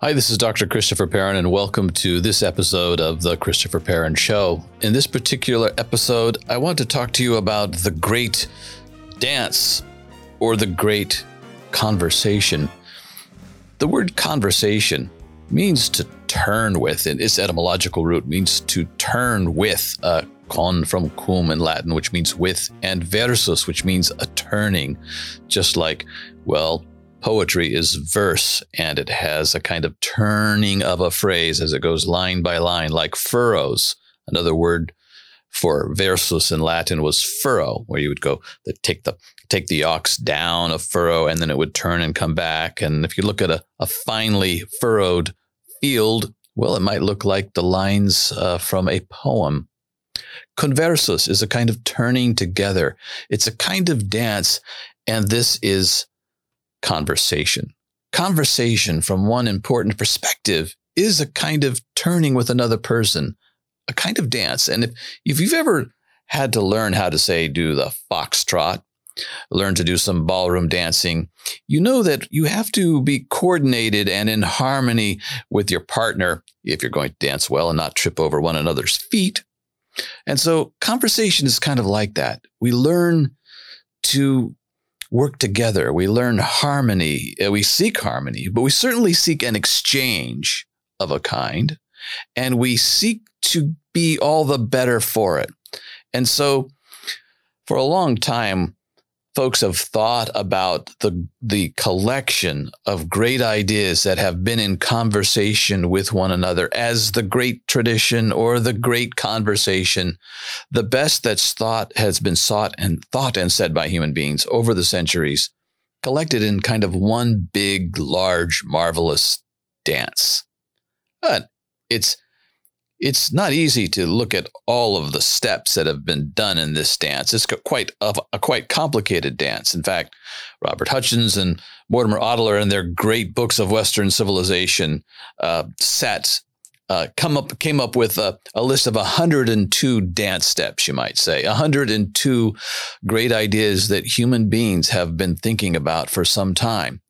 Hi, this is Dr. Christopher Perrin, and welcome to this episode of The Christopher Perrin Show. In this particular episode, I want to talk to you about the great dance or the great conversation. The word conversation means to turn with, and its etymological root means to turn with, uh, con from cum in Latin, which means with, and versus, which means a turning, just like, well, Poetry is verse and it has a kind of turning of a phrase as it goes line by line, like furrows. Another word for versus in Latin was furrow, where you would go take the take the ox down a furrow and then it would turn and come back. And if you look at a, a finely furrowed field, well, it might look like the lines uh, from a poem. Conversus is a kind of turning together. It's a kind of dance, and this is conversation. Conversation from one important perspective is a kind of turning with another person, a kind of dance. And if, if you've ever had to learn how to say, do the foxtrot, learn to do some ballroom dancing, you know that you have to be coordinated and in harmony with your partner if you're going to dance well and not trip over one another's feet. And so conversation is kind of like that. We learn to work together. We learn harmony. Uh, we seek harmony, but we certainly seek an exchange of a kind. And we seek to be all the better for it. And so for a long time, folks have thought about the the collection of great ideas that have been in conversation with one another as the great tradition or the great conversation the best that's thought has been sought and thought and said by human beings over the centuries collected in kind of one big large marvelous dance. But it's it's not easy to look at all of the steps that have been done in this dance. It's quite a, a, quite complicated dance. In fact, Robert Hutchins and Mortimer Adler, in their great books of Western civilization, uh, set uh, come up came up with a, a list of 102 dance steps. You might say 102 great ideas that human beings have been thinking about for some time,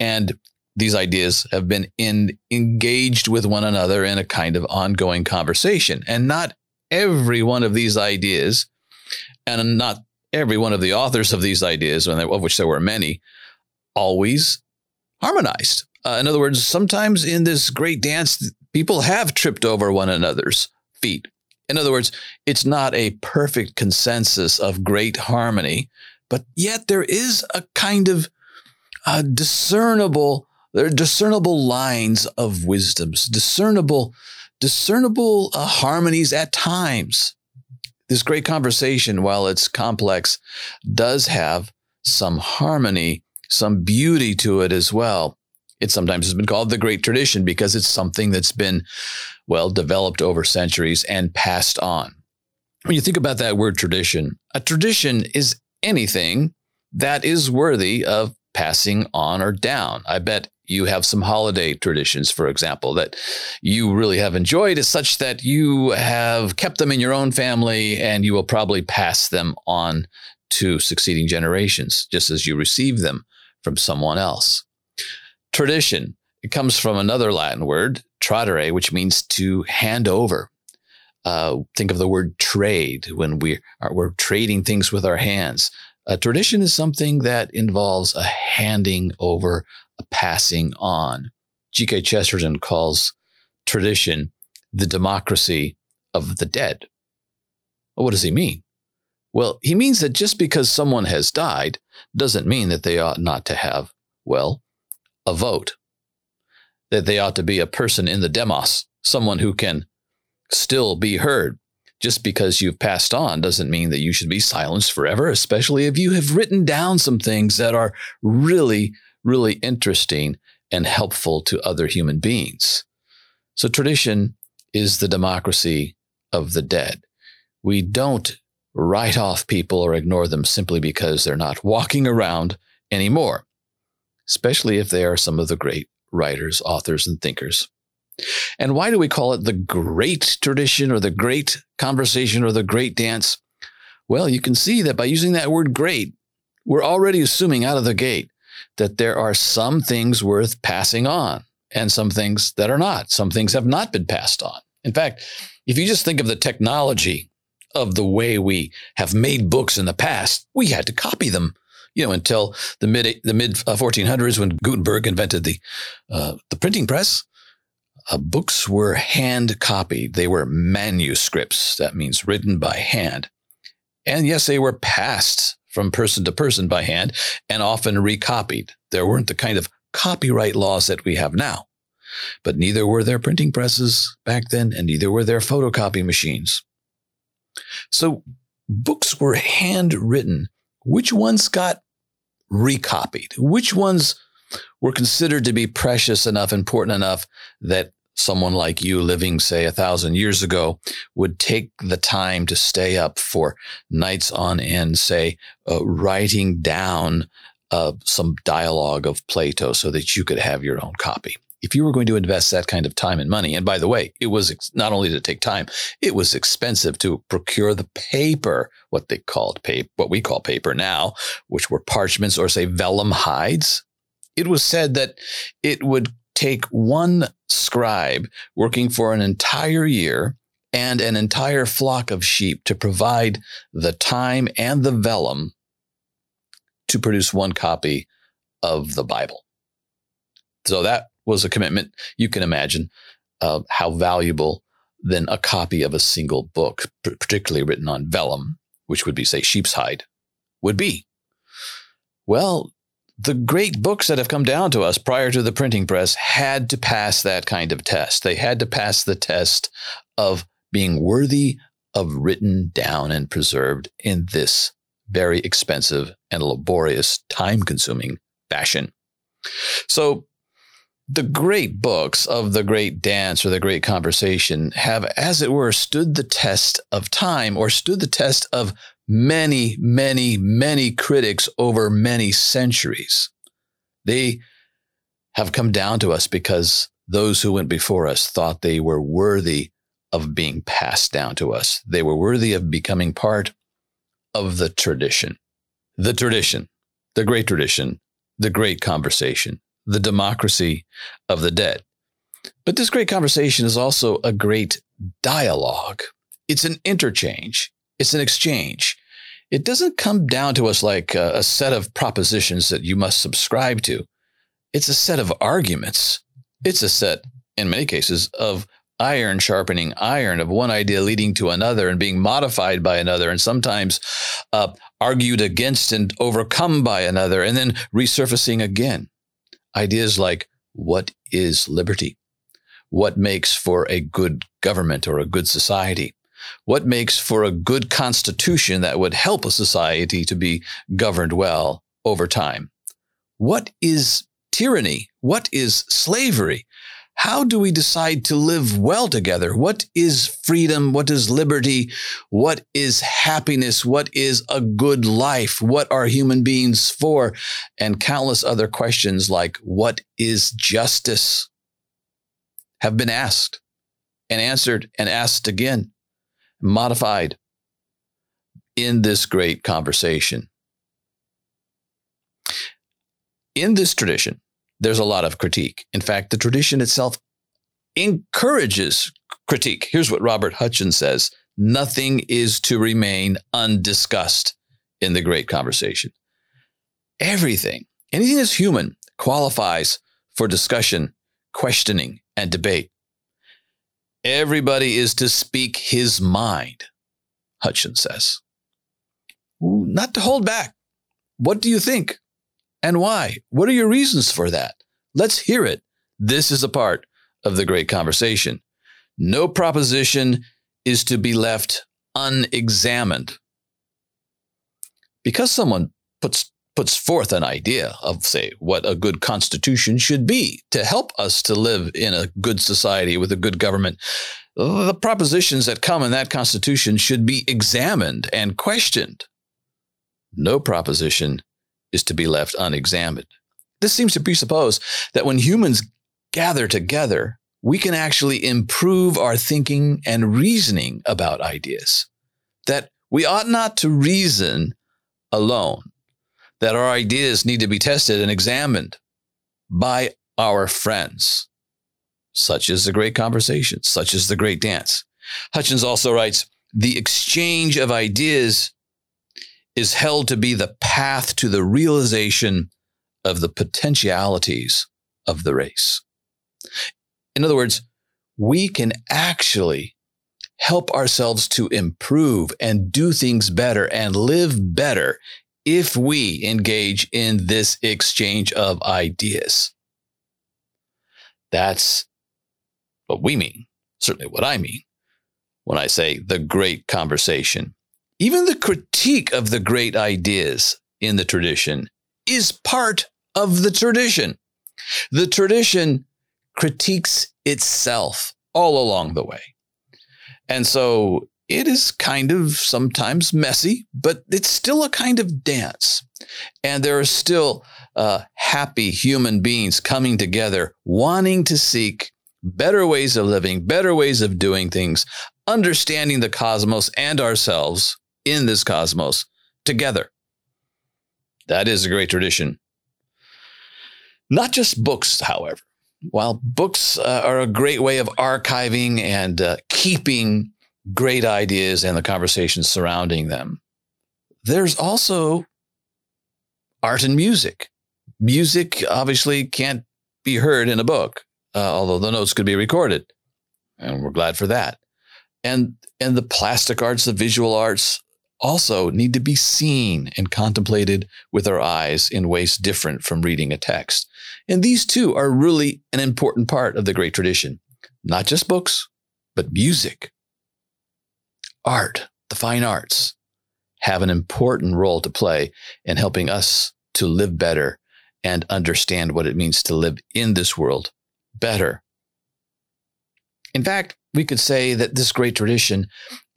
and these ideas have been in, engaged with one another in a kind of ongoing conversation. And not every one of these ideas, and not every one of the authors of these ideas, of which there were many, always harmonized. Uh, in other words, sometimes in this great dance, people have tripped over one another's feet. In other words, it's not a perfect consensus of great harmony, but yet there is a kind of uh, discernible there are discernible lines of wisdoms, discernible, discernible uh, harmonies at times. This great conversation, while it's complex, does have some harmony, some beauty to it as well. It sometimes has been called the great tradition because it's something that's been, well, developed over centuries and passed on. When you think about that word tradition, a tradition is anything that is worthy of passing on or down. I bet you have some holiday traditions, for example, that you really have enjoyed, is such that you have kept them in your own family and you will probably pass them on to succeeding generations, just as you receive them from someone else. Tradition, it comes from another Latin word, tradere, which means to hand over. Uh, think of the word trade when we are, we're trading things with our hands. A tradition is something that involves a handing over, a passing on. G.K. Chesterton calls tradition the democracy of the dead. Well, what does he mean? Well, he means that just because someone has died doesn't mean that they ought not to have, well, a vote. That they ought to be a person in the demos, someone who can still be heard just because you've passed on doesn't mean that you should be silenced forever, especially if you have written down some things that are really, really interesting and helpful to other human beings. So tradition is the democracy of the dead. We don't write off people or ignore them simply because they're not walking around anymore, especially if they are some of the great writers, authors, and thinkers and why do we call it the great tradition or the great conversation or the great dance? Well, you can see that by using that word great, we're already assuming out of the gate that there are some things worth passing on. and some things that are not. Some things have not been passed on. In fact, if you just think of the technology of the way we have made books in the past, we had to copy them. You know, until the mid the mid 1400s when Gutenberg invented the uh, the printing press, uh, books were hand copied. They were manuscripts. That means written by hand. And yes, they were passed from person to person by hand and often recopied. There weren't the kind of copyright laws that we have now. But neither were there printing presses back then, and neither were there photocopy machines. So books were handwritten. Which ones got recopied? Which ones were considered to be precious enough, important enough that someone like you living, say, a thousand years ago would take the time to stay up for nights on end, say, uh, writing down uh, some dialogue of Plato so that you could have your own copy. If you were going to invest that kind of time and money, and by the way, it was ex- not only to take time, it was expensive to procure the paper, what they called paper, what we call paper now, which were parchments or say vellum hides. It was said that it would take one scribe working for an entire year and an entire flock of sheep to provide the time and the vellum to produce one copy of the Bible. So that was a commitment. You can imagine uh, how valuable then a copy of a single book, particularly written on vellum, which would be, say, sheep's hide, would be. Well, the great books that have come down to us prior to the printing press had to pass that kind of test. They had to pass the test of being worthy of written down and preserved in this very expensive and laborious, time consuming fashion. So, the great books of the great dance or the great conversation have, as it were, stood the test of time or stood the test of many, many, many critics over many centuries. They have come down to us because those who went before us thought they were worthy of being passed down to us. They were worthy of becoming part of the tradition. The tradition, the great tradition, the great conversation, the democracy of the dead. But this great conversation is also a great dialogue. It's an interchange. It's an exchange. It doesn't come down to us like a, a set of propositions that you must subscribe to. It's a set of arguments. It's a set, in many cases, of iron sharpening iron, of one idea leading to another and being modified by another, and sometimes uh, argued against and overcome by another, and then resurfacing again. Ideas like what is liberty? What makes for a good government or a good society? What makes for a good constitution that would help a society to be governed well over time? What is tyranny? What is slavery? How do we decide to live well together? What is freedom? What is liberty? What is happiness? What is a good life? What are human beings for? And countless other questions like what is justice have been asked and answered and asked again, modified in this great conversation. In this tradition, there's a lot of critique. In fact, the tradition itself encourages critique. Here's what Robert Hutchins says Nothing is to remain undiscussed in the great conversation. Everything, anything that's human, qualifies for discussion, questioning, and debate. Everybody is to speak his mind, Hutchins says. Not to hold back. What do you think? and why? What are your reasons for that? Let's hear it. This is a part of the great conversation. No proposition is to be left unexamined. Because someone puts puts forth an idea of say what a good constitution should be to help us to live in a good society with a good government the propositions that come in that constitution should be examined and questioned no proposition is to be left unexamined. This seems to presuppose that when humans gather together, we can actually improve our thinking and reasoning about ideas. That we ought not to reason alone, that our ideas need to be tested and examined by our friends, such as the great conversation, such as the great dance. Hutchins also writes, the exchange of ideas is held to be the path to the realization of the potentialities of the race. In other words, we can actually help ourselves to improve and do things better and live better if we engage in this exchange of ideas. That's what we mean, certainly what I mean when I say the great conversation. Even the critique of the great ideas in the tradition is part of the tradition. The tradition critiques itself all along the way. And so it is kind of sometimes messy, but it's still a kind of dance. And there are still uh, happy human beings coming together, wanting to seek better ways of living, better ways of doing things, understanding the cosmos and ourselves in this cosmos together. That is a great tradition. Not just books, however. While books uh, are a great way of archiving and uh, keeping great ideas and the conversations surrounding them, there's also art and music. Music obviously can't be heard in a book, uh, although the notes could be recorded. And we're glad for that. And, and the plastic arts, the visual arts also need to be seen and contemplated with our eyes in ways different from reading a text. And these two are really an important part of the great tradition. Not just books, but music, art, the fine arts have an important role to play in helping us to live better and understand what it means to live in this world better. In fact, we could say that this great tradition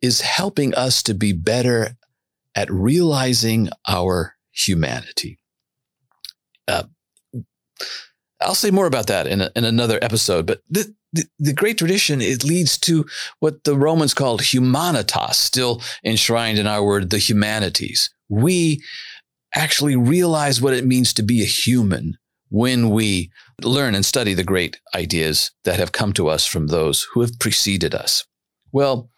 is helping us to be better at realizing our humanity. Uh, I'll say more about that in, a, in another episode, but the, the, great tradition, it leads to what the Romans called humanitas, still enshrined in our word, the humanities. We actually realize what it means to be a human when we learn and study the great ideas that have come to us from those who have preceded us. Well,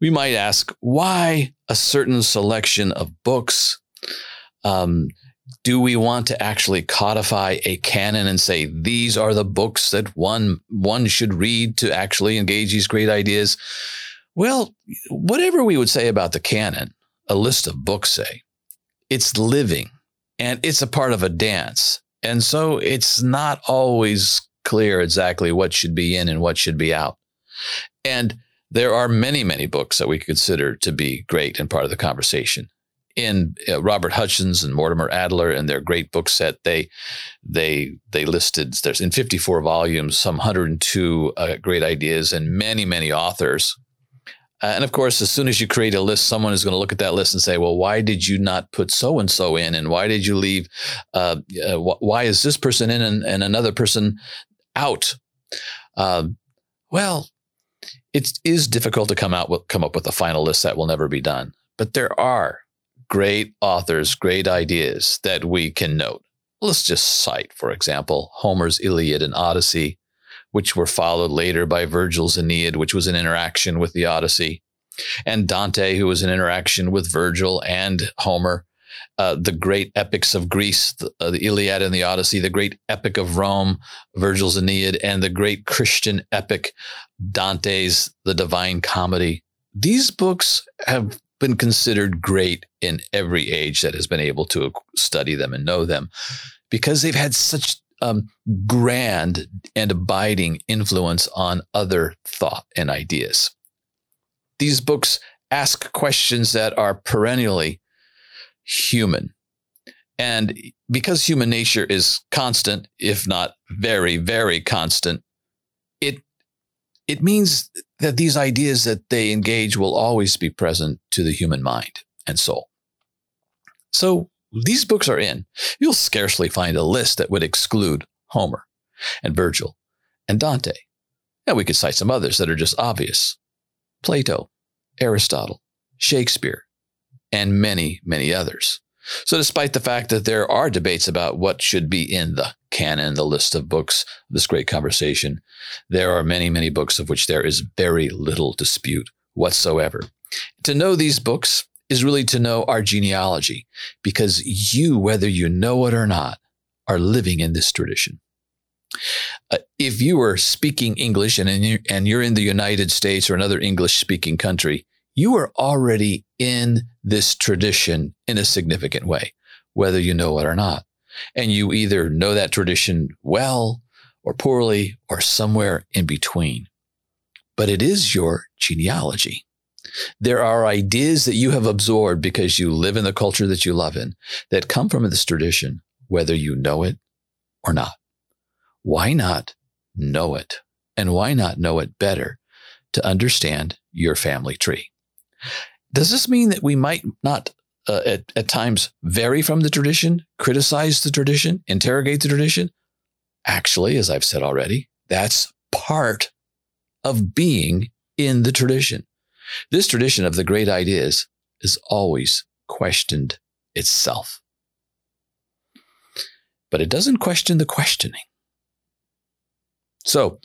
we might ask why a certain selection of books? Um, do we want to actually codify a canon and say these are the books that one one should read to actually engage these great ideas? Well, whatever we would say about the canon, a list of books say, it's living and it's a part of a dance. And so it's not always clear exactly what should be in and what should be out. And there are many, many books that we consider to be great and part of the conversation in uh, Robert Hutchins and Mortimer Adler and their great book set, they they they listed there's in 54 volumes some 102 uh, great ideas and many many authors. Uh, and of course, as soon as you create a list, someone is going to look at that list and say, "Well, why did you not put so and so in, and why did you leave? Uh, uh, wh- why is this person in and, and another person out?" Um, well, it is difficult to come out with come up with a final list that will never be done, but there are great authors, great ideas that we can note. Let's just cite, for example, Homer's Iliad and Odyssey, which were followed later by Virgil's Aeneid, which was an interaction with the Odyssey, and Dante, who was an interaction with Virgil and Homer. Uh, the great epics of Greece, the, uh, the, Iliad and the Odyssey, the great epic of Rome, Virgil's Aeneid, and the great Christian epic, Dante's The Divine Comedy. These books have been considered great in every age that has been able to study them and know them because they've had such um, grand and abiding influence on other thought and ideas. These books ask questions that are perennially human. And because human nature is constant, if not very, very constant, it it means that these ideas that they engage will always be present to the human mind and soul. So these books are in. You'll scarcely find a list that would exclude Homer and Virgil and Dante. And we could cite some others that are just obvious Plato, Aristotle, Shakespeare, and many, many others. So, despite the fact that there are debates about what should be in the canon, the list of books, this great conversation, there are many, many books of which there is very little dispute whatsoever. To know these books is really to know our genealogy because you, whether you know it or not, are living in this tradition. Uh, if you are speaking English and, in, and you're in the United States or another English speaking country, you are already in this tradition in a significant way, whether you know it or not. And you either know that tradition well or poorly or somewhere in between. But it is your genealogy. There are ideas that you have absorbed because you live in the culture that you love in that come from this tradition, whether you know it or not. Why not know it? And why not know it better to understand your family tree? Does this mean that we might not uh, at, at times vary from the tradition, criticize the tradition, interrogate the tradition? Actually, as I've said already, that's part of being in the tradition. This tradition of the great ideas is always questioned itself. But it doesn't question the questioning. So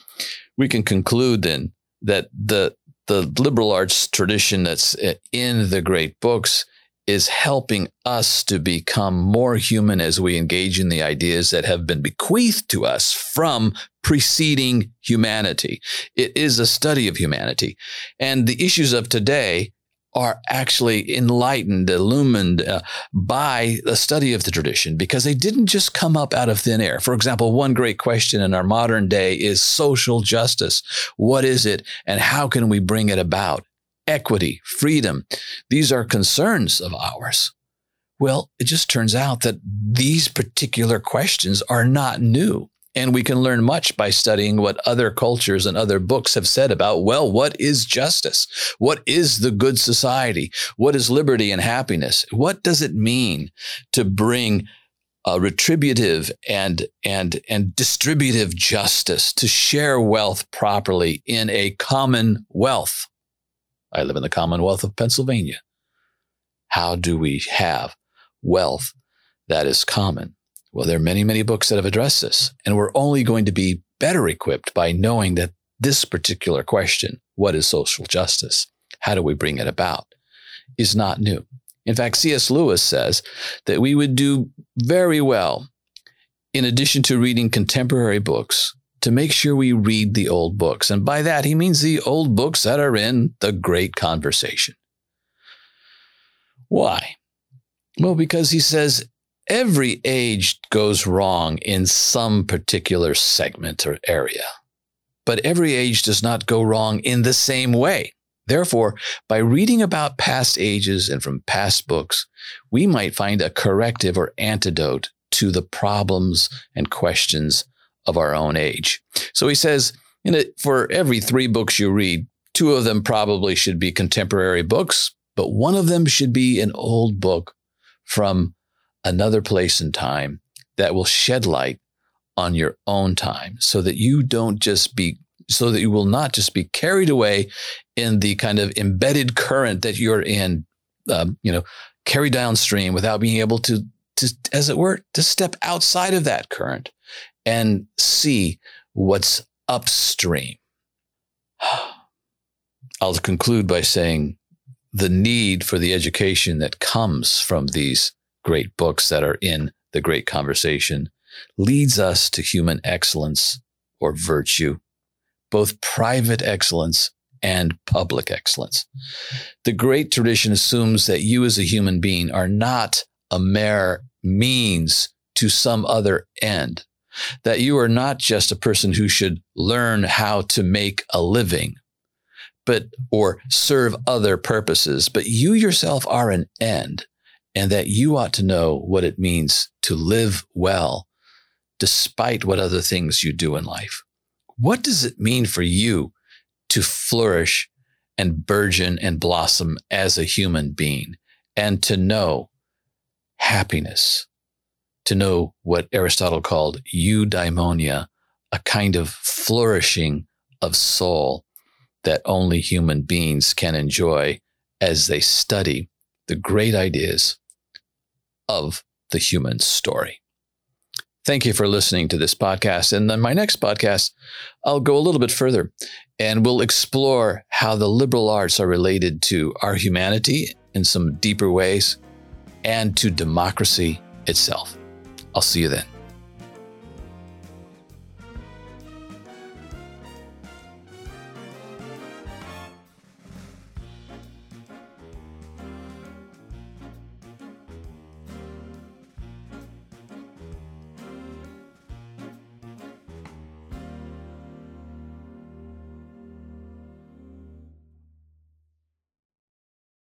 we can conclude then that the the liberal arts tradition that's uh, in the great books is helping us to become more human as we engage in the ideas that have been bequeathed to us from preceding humanity. It is a study of humanity. And the issues of today are actually enlightened, illumined uh, by the study of the tradition because they didn't just come up out of thin air. For example, one great question in our modern day is social justice. What is it and how can we bring it about? Equity, freedom. These are concerns of ours. Well, it just turns out that these particular questions are not new. And we can learn much by studying what other cultures and other books have said about, well, what is justice? What is the good society? What is liberty and happiness? What does it mean to bring a retributive and, and, and distributive justice to share wealth properly in a common wealth? I live in the Commonwealth of Pennsylvania. How do we have wealth that is common? Well, there are many, many books that have addressed this, and we're only going to be better equipped by knowing that this particular question, what is social justice? How do we bring it about? is not new. In fact, C.S. Lewis says that we would do very well, in addition to reading contemporary books, to make sure we read the old books. And by that, he means the old books that are in the great conversation. Why? Well, because he says every age goes wrong in some particular segment or area, but every age does not go wrong in the same way. Therefore, by reading about past ages and from past books, we might find a corrective or antidote to the problems and questions of our own age. So he says, a, for every three books you read, two of them probably should be contemporary books, but one of them should be an old book from another place and time that will shed light on your own time so that you don't just be so that you will not just be carried away in the kind of embedded current that you're in um, you know carried downstream without being able to to as it were to step outside of that current and see what's upstream. I'll conclude by saying the need for the education that comes from these great books that are in the great conversation leads us to human excellence or virtue, both private excellence and public excellence. The great tradition assumes that you as a human being are not a mere means to some other end, that you are not just a person who should learn how to make a living, but or serve other purposes, but you yourself are an end and that you ought to know what it means to live well despite what other things you do in life. What does it mean for you to flourish and burgeon and blossom as a human being and to know happiness, to know what Aristotle called eudaimonia, a kind of flourishing of soul that only human beings can enjoy as they study the great ideas of the human story. Thank you for listening to this podcast. And then my next podcast, I'll go a little bit further and we'll explore how the liberal arts are related to our humanity in some deeper ways and to democracy itself. I'll see you then.